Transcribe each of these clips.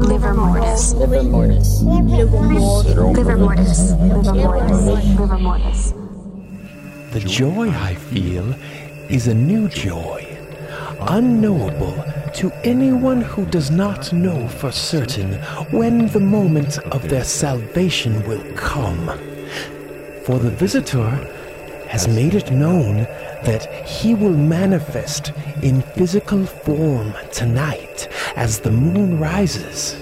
Liver mortis. Liver mortis. Liver mortis. Liver mortis. Liver mortis. The joy I feel is a new joy, unknowable to anyone who does not know for certain when the moment of their salvation will come. For the visitor has made it known that he will manifest in physical form tonight as the moon rises.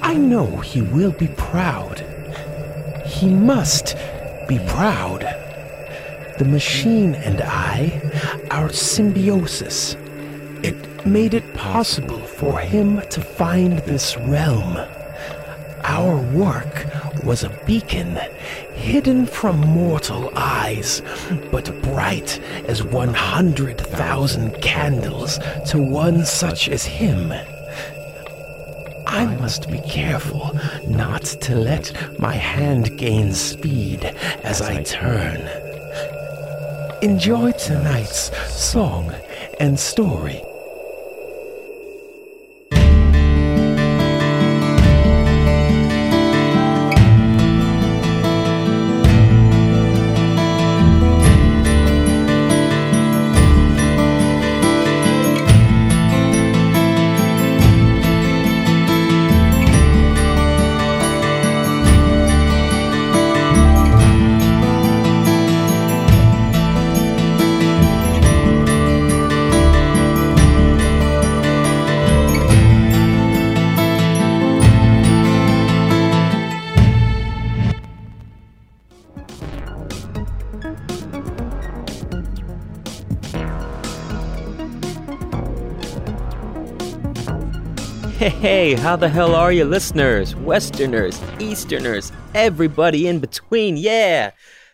I know he will be proud. He must be proud. The machine and I, our symbiosis, it made it possible for him to find this realm. Our work was a beacon, hidden from mortal eyes, but bright as 100,000 candles to one such as him. I must be careful not to let my hand gain speed as I turn. Enjoy tonight's song and story. Hey, how the hell are you, listeners? Westerners, Easterners, everybody in between, yeah!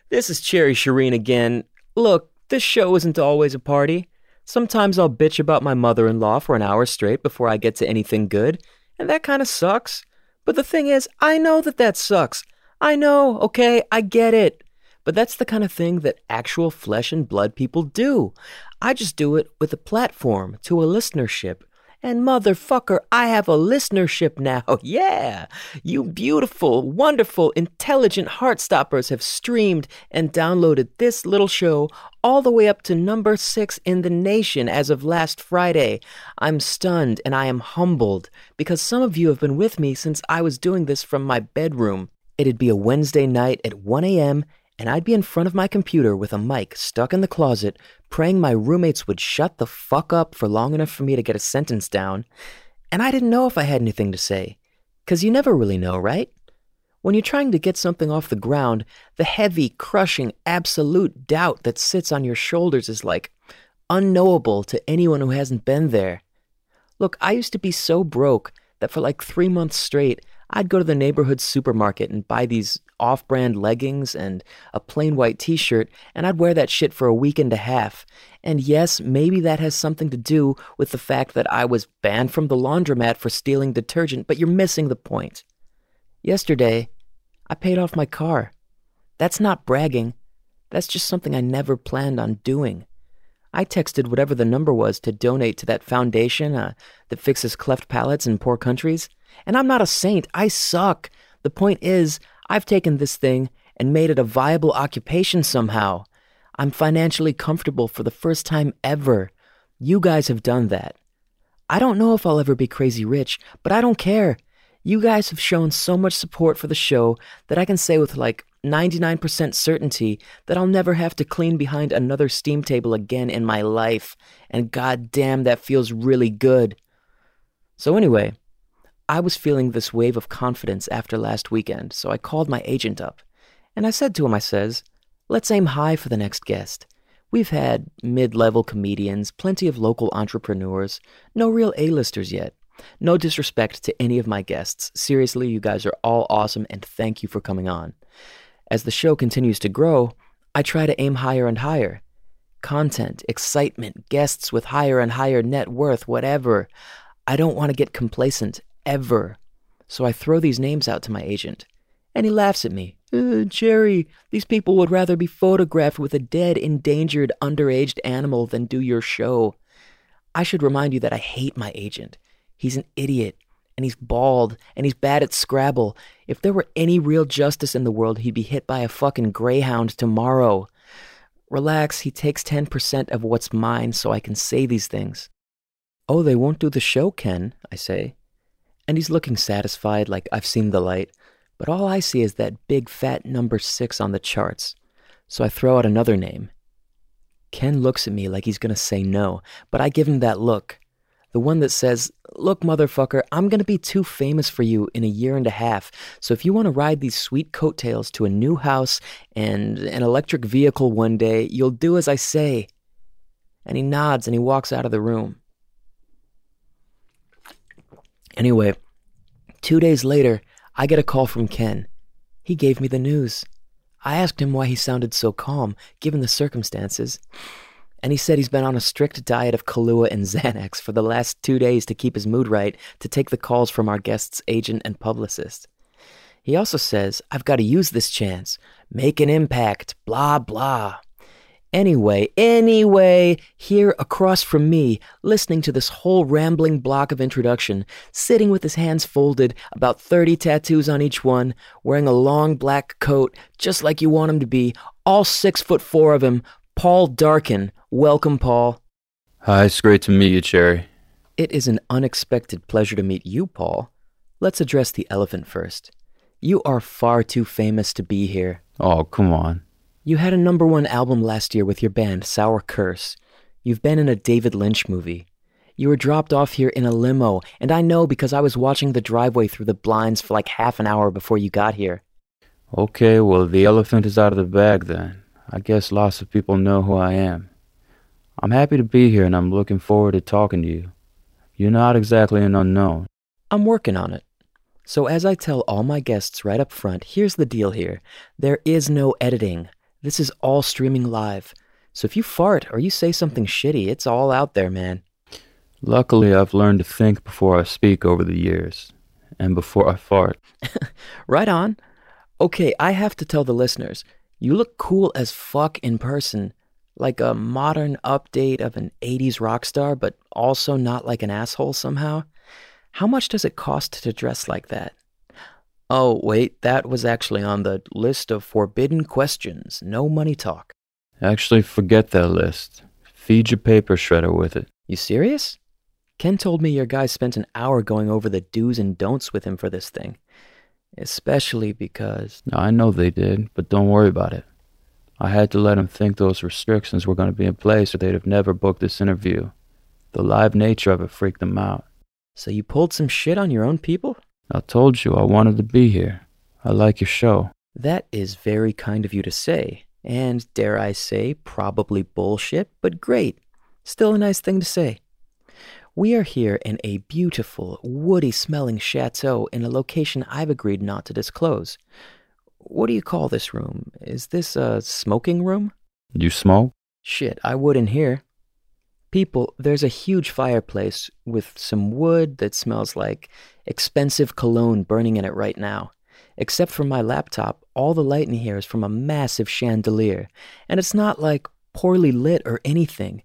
This is Cherry Shireen again. Look, this show isn't always a party. Sometimes I'll bitch about my mother in law for an hour straight before I get to anything good, and that kinda sucks. But the thing is, I know that that sucks. I know, okay, I get it. But that's the kind of thing that actual flesh and blood people do. I just do it with a platform to a listenership and motherfucker, I have a listenership now. Yeah. You beautiful, wonderful, intelligent heartstoppers have streamed and downloaded this little show all the way up to number six in the nation as of last Friday. I'm stunned and I am humbled because some of you have been with me since I was doing this from my bedroom. It'd be a Wednesday night at 1 a.m and I'd be in front of my computer with a mic stuck in the closet, praying my roommates would shut the fuck up for long enough for me to get a sentence down. And I didn't know if I had anything to say. Because you never really know, right? When you're trying to get something off the ground, the heavy, crushing, absolute doubt that sits on your shoulders is like unknowable to anyone who hasn't been there. Look, I used to be so broke that for like three months straight, I'd go to the neighborhood supermarket and buy these off brand leggings and a plain white t shirt, and I'd wear that shit for a week and a half. And yes, maybe that has something to do with the fact that I was banned from the laundromat for stealing detergent, but you're missing the point. Yesterday, I paid off my car. That's not bragging, that's just something I never planned on doing. I texted whatever the number was to donate to that foundation uh, that fixes cleft palates in poor countries. And I'm not a saint, I suck. The point is, I've taken this thing and made it a viable occupation somehow. I'm financially comfortable for the first time ever. You guys have done that. I don't know if I'll ever be crazy rich, but I don't care. You guys have shown so much support for the show that I can say with like 99% certainty that I'll never have to clean behind another steam table again in my life. And goddamn, that feels really good. So, anyway, I was feeling this wave of confidence after last weekend, so I called my agent up. And I said to him, I says, let's aim high for the next guest. We've had mid level comedians, plenty of local entrepreneurs, no real A-listers yet. No disrespect to any of my guests. Seriously, you guys are all awesome, and thank you for coming on. As the show continues to grow, I try to aim higher and higher. Content, excitement, guests with higher and higher net worth, whatever. I don't want to get complacent ever. So I throw these names out to my agent, and he laughs at me. Uh, Jerry, these people would rather be photographed with a dead, endangered, underaged animal than do your show. I should remind you that I hate my agent. He's an idiot, and he's bald, and he's bad at Scrabble. If there were any real justice in the world, he'd be hit by a fucking greyhound tomorrow. Relax, he takes 10% of what's mine so I can say these things. Oh, they won't do the show, Ken, I say. And he's looking satisfied, like I've seen the light. But all I see is that big fat number six on the charts. So I throw out another name. Ken looks at me like he's gonna say no, but I give him that look. The one that says, Look, motherfucker, I'm gonna be too famous for you in a year and a half. So if you wanna ride these sweet coattails to a new house and an electric vehicle one day, you'll do as I say. And he nods and he walks out of the room. Anyway, two days later, I get a call from Ken. He gave me the news. I asked him why he sounded so calm, given the circumstances. And he said he's been on a strict diet of Kahlua and Xanax for the last two days to keep his mood right to take the calls from our guest's agent and publicist. He also says, I've got to use this chance, make an impact, blah, blah. Anyway, anyway, here across from me, listening to this whole rambling block of introduction, sitting with his hands folded, about 30 tattoos on each one, wearing a long black coat, just like you want him to be, all six foot four of him, Paul Darkin. Welcome, Paul. Hi, it's great to meet you, Cherry. It is an unexpected pleasure to meet you, Paul. Let's address the elephant first. You are far too famous to be here. Oh, come on. You had a number one album last year with your band, Sour Curse. You've been in a David Lynch movie. You were dropped off here in a limo, and I know because I was watching the driveway through the blinds for like half an hour before you got here. Okay, well, the elephant is out of the bag then. I guess lots of people know who I am. I'm happy to be here and I'm looking forward to talking to you. You're not exactly an unknown. I'm working on it. So, as I tell all my guests right up front, here's the deal here there is no editing. This is all streaming live. So if you fart or you say something shitty, it's all out there, man. Luckily, I've learned to think before I speak over the years, and before I fart. right on. Okay, I have to tell the listeners you look cool as fuck in person. Like a modern update of an 80s rock star, but also not like an asshole somehow. How much does it cost to dress like that? Oh, wait, that was actually on the list of forbidden questions. No money talk. Actually, forget that list. Feed your paper shredder with it. You serious? Ken told me your guys spent an hour going over the do's and don'ts with him for this thing. Especially because. I know they did, but don't worry about it. I had to let them think those restrictions were going to be in place or they'd have never booked this interview. The live nature of it freaked them out. So you pulled some shit on your own people? I told you I wanted to be here. I like your show. That is very kind of you to say, and dare I say, probably bullshit, but great. Still a nice thing to say. We are here in a beautiful, woody smelling chateau in a location I've agreed not to disclose. What do you call this room? Is this a smoking room? You smoke? Shit, I would in here. People, there's a huge fireplace with some wood that smells like expensive cologne burning in it right now. Except for my laptop, all the light in here is from a massive chandelier, and it's not like poorly lit or anything.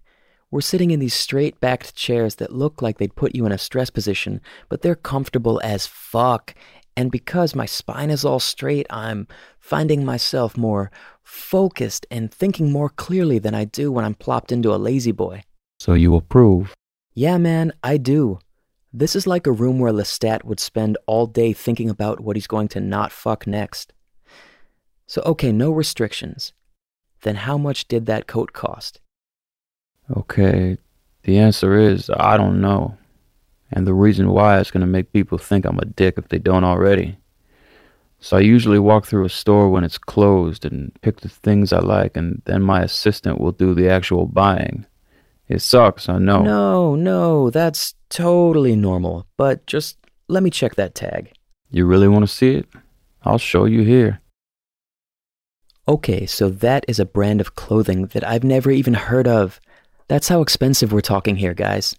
We're sitting in these straight backed chairs that look like they'd put you in a stress position, but they're comfortable as fuck. And because my spine is all straight, I'm finding myself more focused and thinking more clearly than I do when I'm plopped into a La-Z-Boy. So you approve? Yeah, man, I do. This is like a room where Lestat would spend all day thinking about what he's going to not fuck next. So, okay, no restrictions. Then how much did that coat cost? Okay, the answer is I don't know. And the reason why is going to make people think I'm a dick if they don't already. So I usually walk through a store when it's closed and pick the things I like, and then my assistant will do the actual buying. It sucks, I know. No, no, that's totally normal. But just let me check that tag. You really want to see it? I'll show you here. Okay, so that is a brand of clothing that I've never even heard of. That's how expensive we're talking here, guys.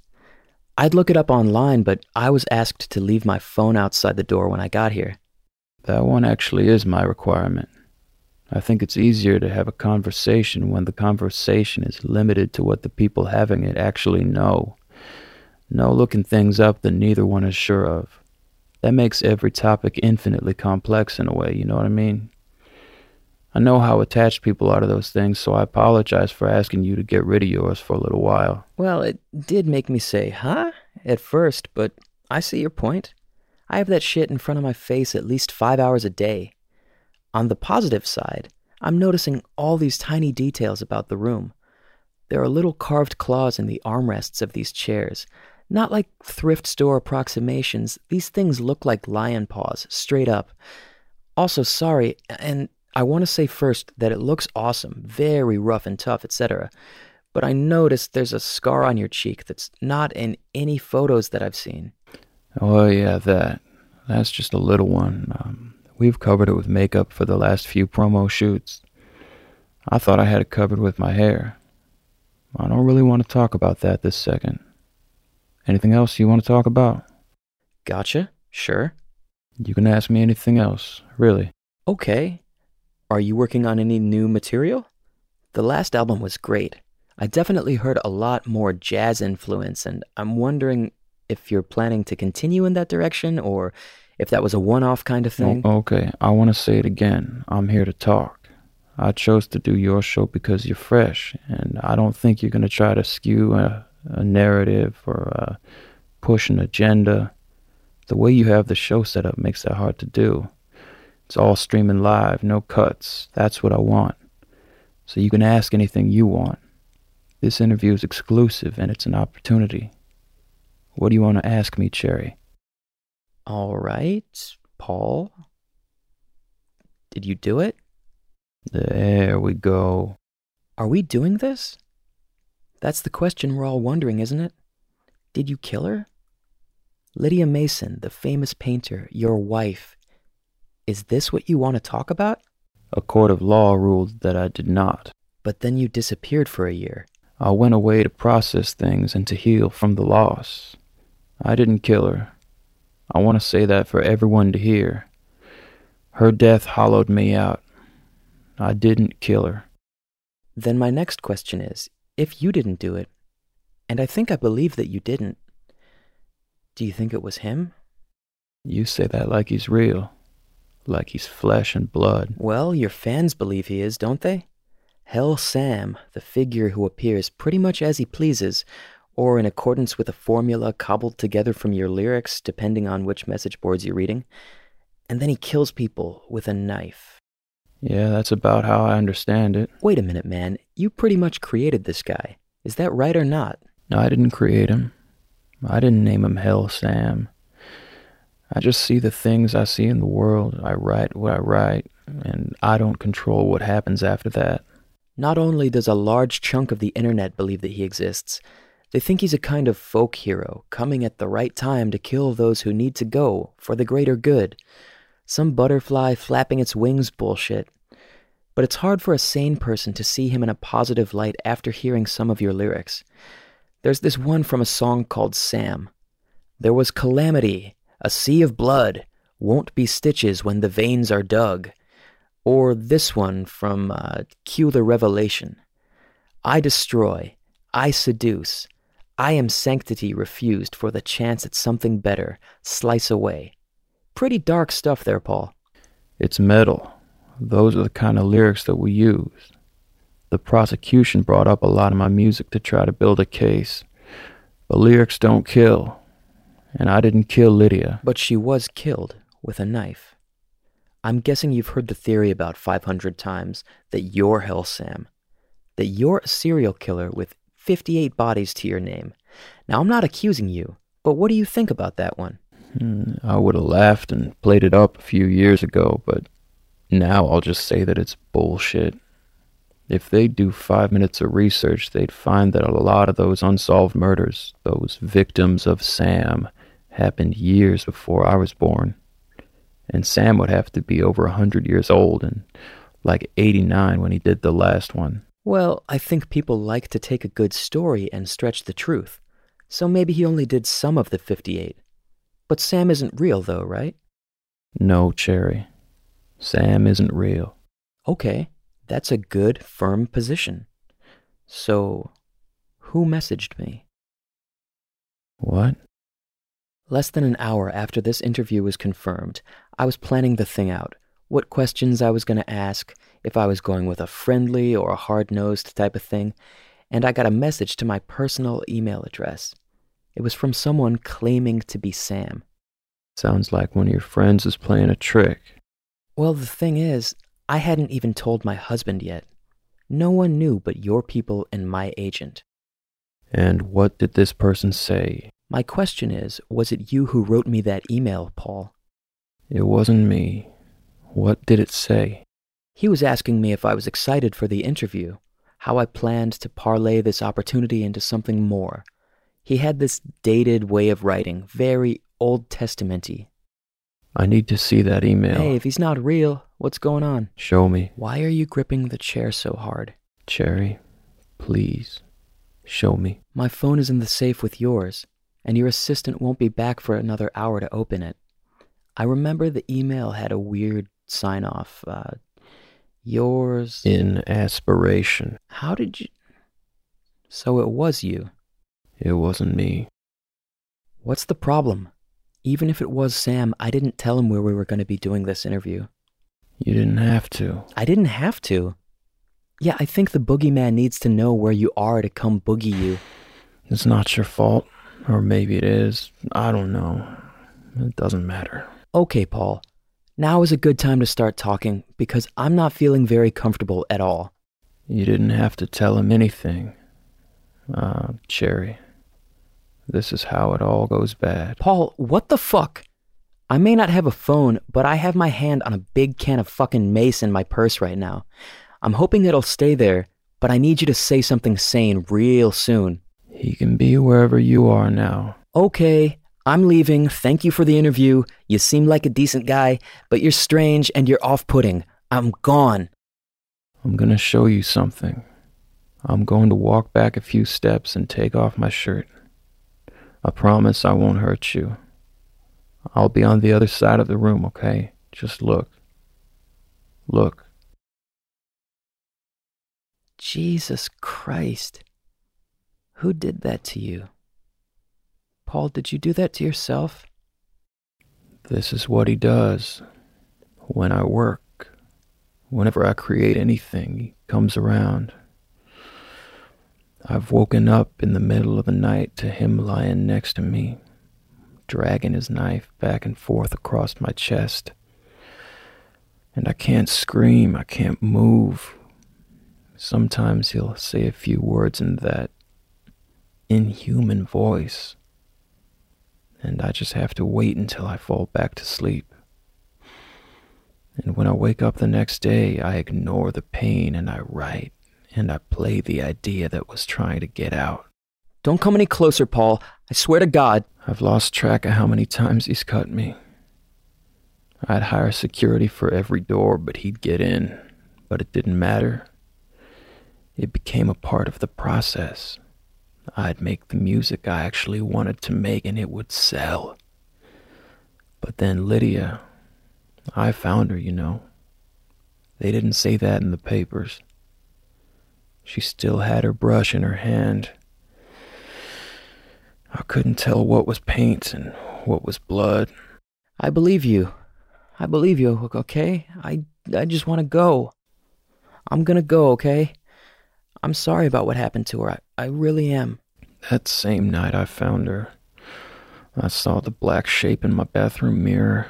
I'd look it up online, but I was asked to leave my phone outside the door when I got here. That one actually is my requirement. I think it's easier to have a conversation when the conversation is limited to what the people having it actually know. No looking things up that neither one is sure of. That makes every topic infinitely complex in a way, you know what I mean? I know how attached people are to those things, so I apologize for asking you to get rid of yours for a little while. Well, it did make me say, huh? At first, but I see your point. I have that shit in front of my face at least five hours a day. On the positive side, I'm noticing all these tiny details about the room. There are little carved claws in the armrests of these chairs. Not like thrift store approximations, these things look like lion paws, straight up. Also, sorry, and I want to say first that it looks awesome, very rough and tough, etc. But I noticed there's a scar on your cheek that's not in any photos that I've seen. Oh, yeah, that. That's just a little one. Um, we've covered it with makeup for the last few promo shoots. I thought I had it covered with my hair. I don't really want to talk about that this second. Anything else you want to talk about? Gotcha, sure. You can ask me anything else, really. Okay. Are you working on any new material? The last album was great. I definitely heard a lot more jazz influence, and I'm wondering if you're planning to continue in that direction or if that was a one off kind of thing. O- okay, I want to say it again. I'm here to talk. I chose to do your show because you're fresh, and I don't think you're going to try to skew a, a narrative or uh, push an agenda. The way you have the show set up makes that hard to do. It's all streaming live, no cuts. That's what I want. So you can ask anything you want. This interview is exclusive and it's an opportunity. What do you want to ask me, Cherry? All right, Paul. Did you do it? There we go. Are we doing this? That's the question we're all wondering, isn't it? Did you kill her? Lydia Mason, the famous painter, your wife. Is this what you want to talk about? A court of law ruled that I did not. But then you disappeared for a year. I went away to process things and to heal from the loss. I didn't kill her. I want to say that for everyone to hear. Her death hollowed me out. I didn't kill her. Then my next question is if you didn't do it, and I think I believe that you didn't, do you think it was him? You say that like he's real, like he's flesh and blood. Well, your fans believe he is, don't they? Hell Sam, the figure who appears pretty much as he pleases, or in accordance with a formula cobbled together from your lyrics, depending on which message boards you're reading. And then he kills people with a knife. Yeah, that's about how I understand it. Wait a minute, man. You pretty much created this guy. Is that right or not? No, I didn't create him. I didn't name him Hell Sam. I just see the things I see in the world. I write what I write, and I don't control what happens after that. Not only does a large chunk of the internet believe that he exists, they think he's a kind of folk hero coming at the right time to kill those who need to go for the greater good. Some butterfly flapping its wings bullshit. But it's hard for a sane person to see him in a positive light after hearing some of your lyrics. There's this one from a song called Sam. There was calamity, a sea of blood, won't be stitches when the veins are dug. Or this one from uh, Cue the Revelation. I destroy, I seduce, I am sanctity refused for the chance at something better, slice away. Pretty dark stuff there, Paul. It's metal. Those are the kind of lyrics that we use. The prosecution brought up a lot of my music to try to build a case. But lyrics don't kill. And I didn't kill Lydia. But she was killed with a knife. I'm guessing you've heard the theory about 500 times that you're Hell Sam. That you're a serial killer with 58 bodies to your name. Now, I'm not accusing you, but what do you think about that one? Hmm, I would have laughed and played it up a few years ago, but now I'll just say that it's bullshit. If they'd do five minutes of research, they'd find that a lot of those unsolved murders, those victims of Sam, happened years before I was born. And Sam would have to be over a hundred years old and like 89 when he did the last one. Well, I think people like to take a good story and stretch the truth. So maybe he only did some of the 58. But Sam isn't real, though, right? No, Cherry. Sam isn't real. Okay, that's a good, firm position. So, who messaged me? What? Less than an hour after this interview was confirmed, I was planning the thing out what questions I was going to ask, if I was going with a friendly or a hard nosed type of thing, and I got a message to my personal email address. It was from someone claiming to be Sam. Sounds like one of your friends is playing a trick. Well, the thing is, I hadn't even told my husband yet. No one knew but your people and my agent. And what did this person say? My question is was it you who wrote me that email, Paul? It wasn't me. What did it say? He was asking me if I was excited for the interview, how I planned to parlay this opportunity into something more. He had this dated way of writing, very Old Testamenty. I need to see that email. Hey, if he's not real, what's going on? Show me. Why are you gripping the chair so hard? Cherry, please, show me. My phone is in the safe with yours, and your assistant won't be back for another hour to open it. I remember the email had a weird sign off. Uh, yours. In aspiration. How did you. So it was you. It wasn't me. What's the problem? Even if it was Sam, I didn't tell him where we were going to be doing this interview. You didn't have to. I didn't have to. Yeah, I think the boogeyman needs to know where you are to come boogie you. It's not your fault. Or maybe it is. I don't know. It doesn't matter. Okay, Paul. Now is a good time to start talking because I'm not feeling very comfortable at all. You didn't have to tell him anything. Ah, uh, Cherry. This is how it all goes bad. Paul, what the fuck? I may not have a phone, but I have my hand on a big can of fucking mace in my purse right now. I'm hoping it'll stay there, but I need you to say something sane real soon. He can be wherever you are now. Okay, I'm leaving. Thank you for the interview. You seem like a decent guy, but you're strange and you're off putting. I'm gone. I'm gonna show you something. I'm going to walk back a few steps and take off my shirt. I promise I won't hurt you. I'll be on the other side of the room, okay? Just look. Look. Jesus Christ. Who did that to you? Paul, did you do that to yourself? This is what he does. When I work, whenever I create anything, he comes around. I've woken up in the middle of the night to him lying next to me, dragging his knife back and forth across my chest. And I can't scream, I can't move. Sometimes he'll say a few words in that inhuman voice, and I just have to wait until I fall back to sleep. And when I wake up the next day, I ignore the pain and I write and I play the idea that was trying to get out. Don't come any closer, Paul. I swear to God. I've lost track of how many times he's cut me. I'd hire security for every door, but he'd get in. But it didn't matter. It became a part of the process. I'd make the music I actually wanted to make and it would sell. But then Lydia, I found her, you know. They didn't say that in the papers. She still had her brush in her hand. I couldn't tell what was paint and what was blood. I believe you. I believe you, okay? I, I just want to go. I'm gonna go, okay? I'm sorry about what happened to her. I, I really am. That same night I found her, I saw the black shape in my bathroom mirror.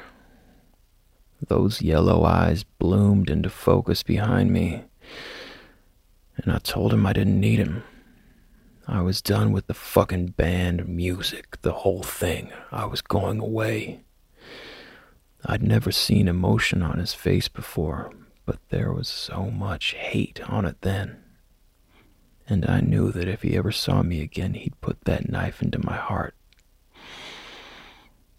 Those yellow eyes bloomed into focus behind me and I told him I didn't need him. I was done with the fucking band, music, the whole thing. I was going away. I'd never seen emotion on his face before, but there was so much hate on it then. And I knew that if he ever saw me again, he'd put that knife into my heart.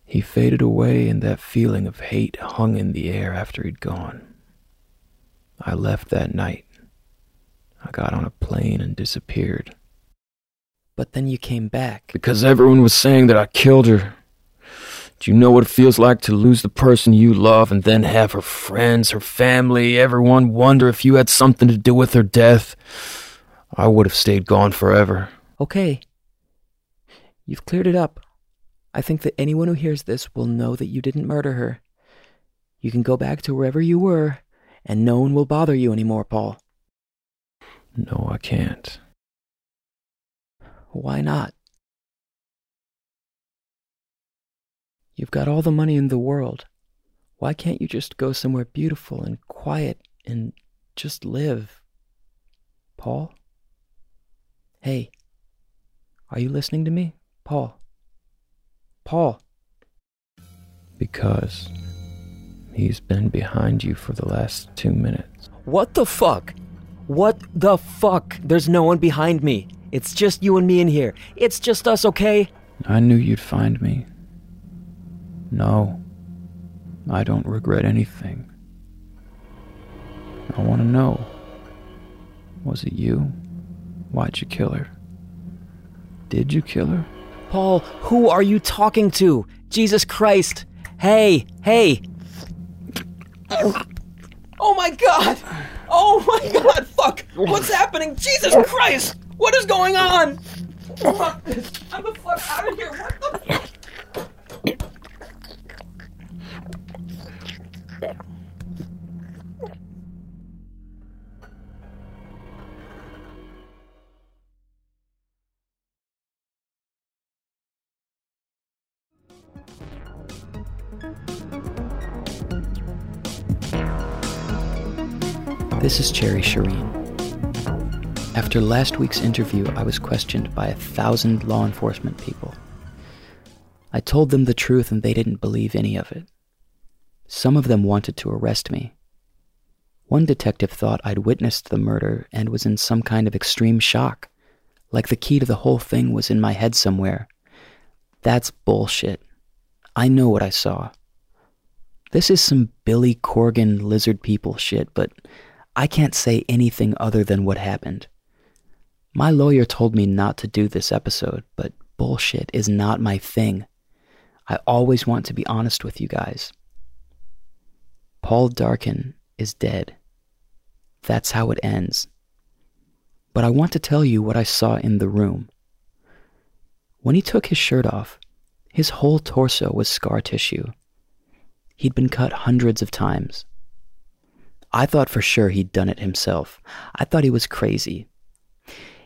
He faded away, and that feeling of hate hung in the air after he'd gone. I left that night I got on a plane and disappeared. But then you came back. Because everyone was saying that I killed her. Do you know what it feels like to lose the person you love and then have her friends, her family, everyone wonder if you had something to do with her death? I would have stayed gone forever. Okay. You've cleared it up. I think that anyone who hears this will know that you didn't murder her. You can go back to wherever you were, and no one will bother you anymore, Paul. No, I can't. Why not? You've got all the money in the world. Why can't you just go somewhere beautiful and quiet and just live? Paul? Hey, are you listening to me? Paul? Paul? Because he's been behind you for the last two minutes. What the fuck? What the fuck? There's no one behind me. It's just you and me in here. It's just us, okay? I knew you'd find me. No, I don't regret anything. I want to know was it you? Why'd you kill her? Did you kill her? Paul, who are you talking to? Jesus Christ. Hey, hey. Oh my god! Oh my god, fuck! What's happening? Jesus Christ! What is going on? Fuck this. I'm the fuck out of here. What the This is Cherry Shireen. After last week's interview, I was questioned by a thousand law enforcement people. I told them the truth and they didn't believe any of it. Some of them wanted to arrest me. One detective thought I'd witnessed the murder and was in some kind of extreme shock, like the key to the whole thing was in my head somewhere. That's bullshit. I know what I saw. This is some Billy Corgan lizard people shit, but I can't say anything other than what happened. My lawyer told me not to do this episode, but bullshit is not my thing. I always want to be honest with you guys. Paul Darkin is dead. That's how it ends. But I want to tell you what I saw in the room. When he took his shirt off, his whole torso was scar tissue. He'd been cut hundreds of times. I thought for sure he'd done it himself. I thought he was crazy.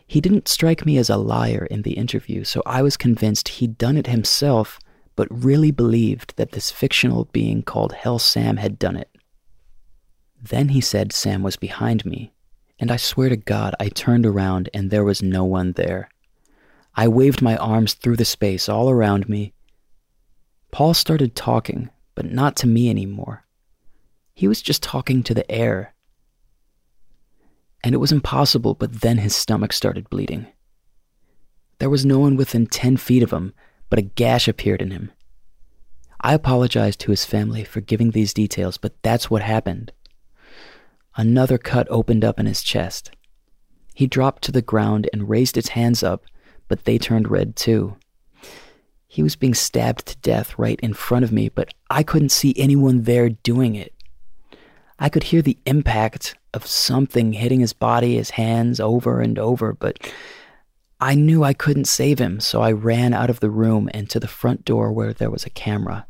He didn't strike me as a liar in the interview, so I was convinced he'd done it himself, but really believed that this fictional being called Hell Sam had done it. Then he said Sam was behind me, and I swear to God I turned around and there was no one there. I waved my arms through the space all around me. Paul started talking, but not to me anymore. He was just talking to the air. And it was impossible, but then his stomach started bleeding. There was no one within 10 feet of him, but a gash appeared in him. I apologized to his family for giving these details, but that's what happened. Another cut opened up in his chest. He dropped to the ground and raised his hands up, but they turned red too. He was being stabbed to death right in front of me, but I couldn't see anyone there doing it. I could hear the impact of something hitting his body, his hands over and over, but I knew I couldn't save him, so I ran out of the room and to the front door where there was a camera.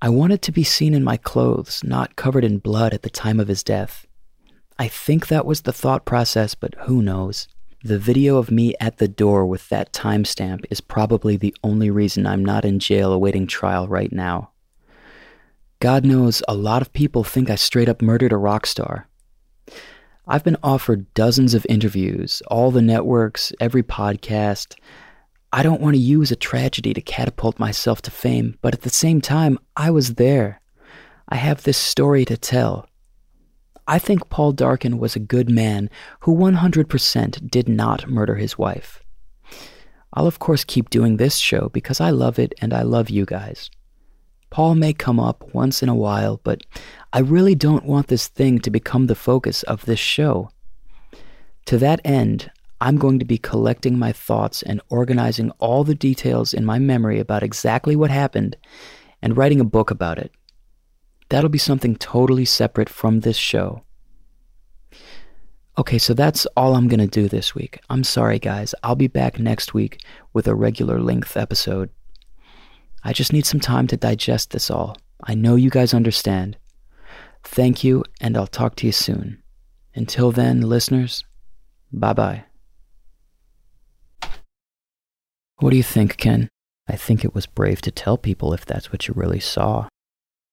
I wanted to be seen in my clothes, not covered in blood at the time of his death. I think that was the thought process, but who knows? The video of me at the door with that timestamp is probably the only reason I'm not in jail awaiting trial right now. God knows a lot of people think I straight up murdered a rock star. I've been offered dozens of interviews, all the networks, every podcast. I don't want to use a tragedy to catapult myself to fame, but at the same time, I was there. I have this story to tell. I think Paul Darkin was a good man who 100% did not murder his wife. I'll of course keep doing this show because I love it and I love you guys. Paul may come up once in a while, but I really don't want this thing to become the focus of this show. To that end, I'm going to be collecting my thoughts and organizing all the details in my memory about exactly what happened and writing a book about it. That'll be something totally separate from this show. Okay, so that's all I'm going to do this week. I'm sorry, guys. I'll be back next week with a regular length episode. I just need some time to digest this all. I know you guys understand. Thank you, and I'll talk to you soon. Until then, listeners, bye bye. What do you think, Ken? I think it was brave to tell people if that's what you really saw.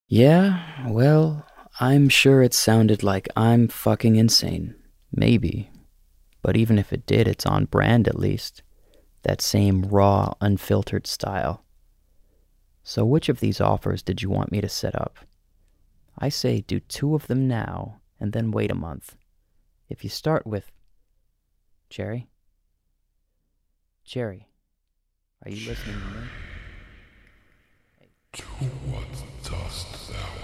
Yeah, well, I'm sure it sounded like I'm fucking insane. Maybe. But even if it did, it's on brand at least. That same raw, unfiltered style. So, which of these offers did you want me to set up? I say do two of them now and then wait a month. If you start with. Jerry? Jerry, are you listening to me? To what dost thou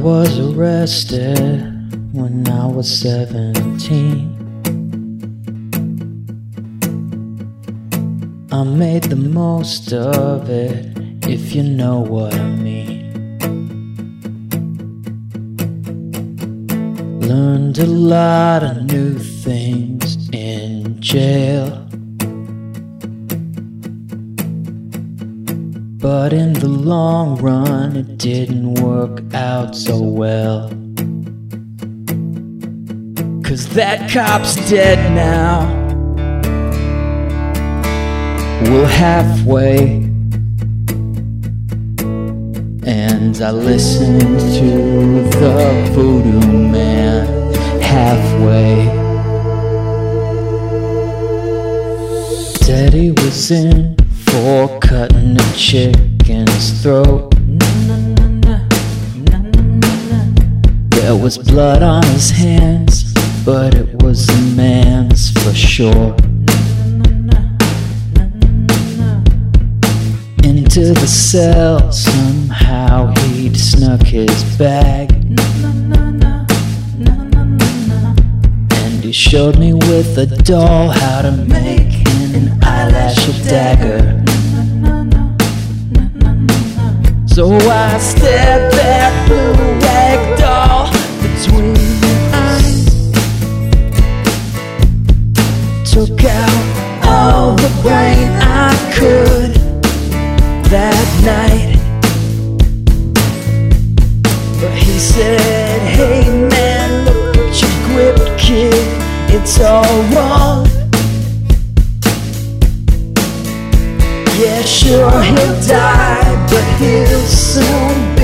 was arrested when I was 17. I made the most of it, if you know what I mean. Learned a lot of new things in jail. Long run, it didn't work out so well. Cause that cop's dead now. We're halfway. And I listened to the voodoo man halfway. Daddy was in for cutting a chicken's throat. There was blood on his hands, but it was a man's for sure. Into the cell, somehow he'd snuck his bag. And he showed me with a doll how to make an eyelash a dagger. So I stabbed back, rag doll between the eyes. Took out all the brain I could that night. But he said, Hey man, look at your gripped, kid. It's all wrong. Yeah, sure, he'll die, but he'll soon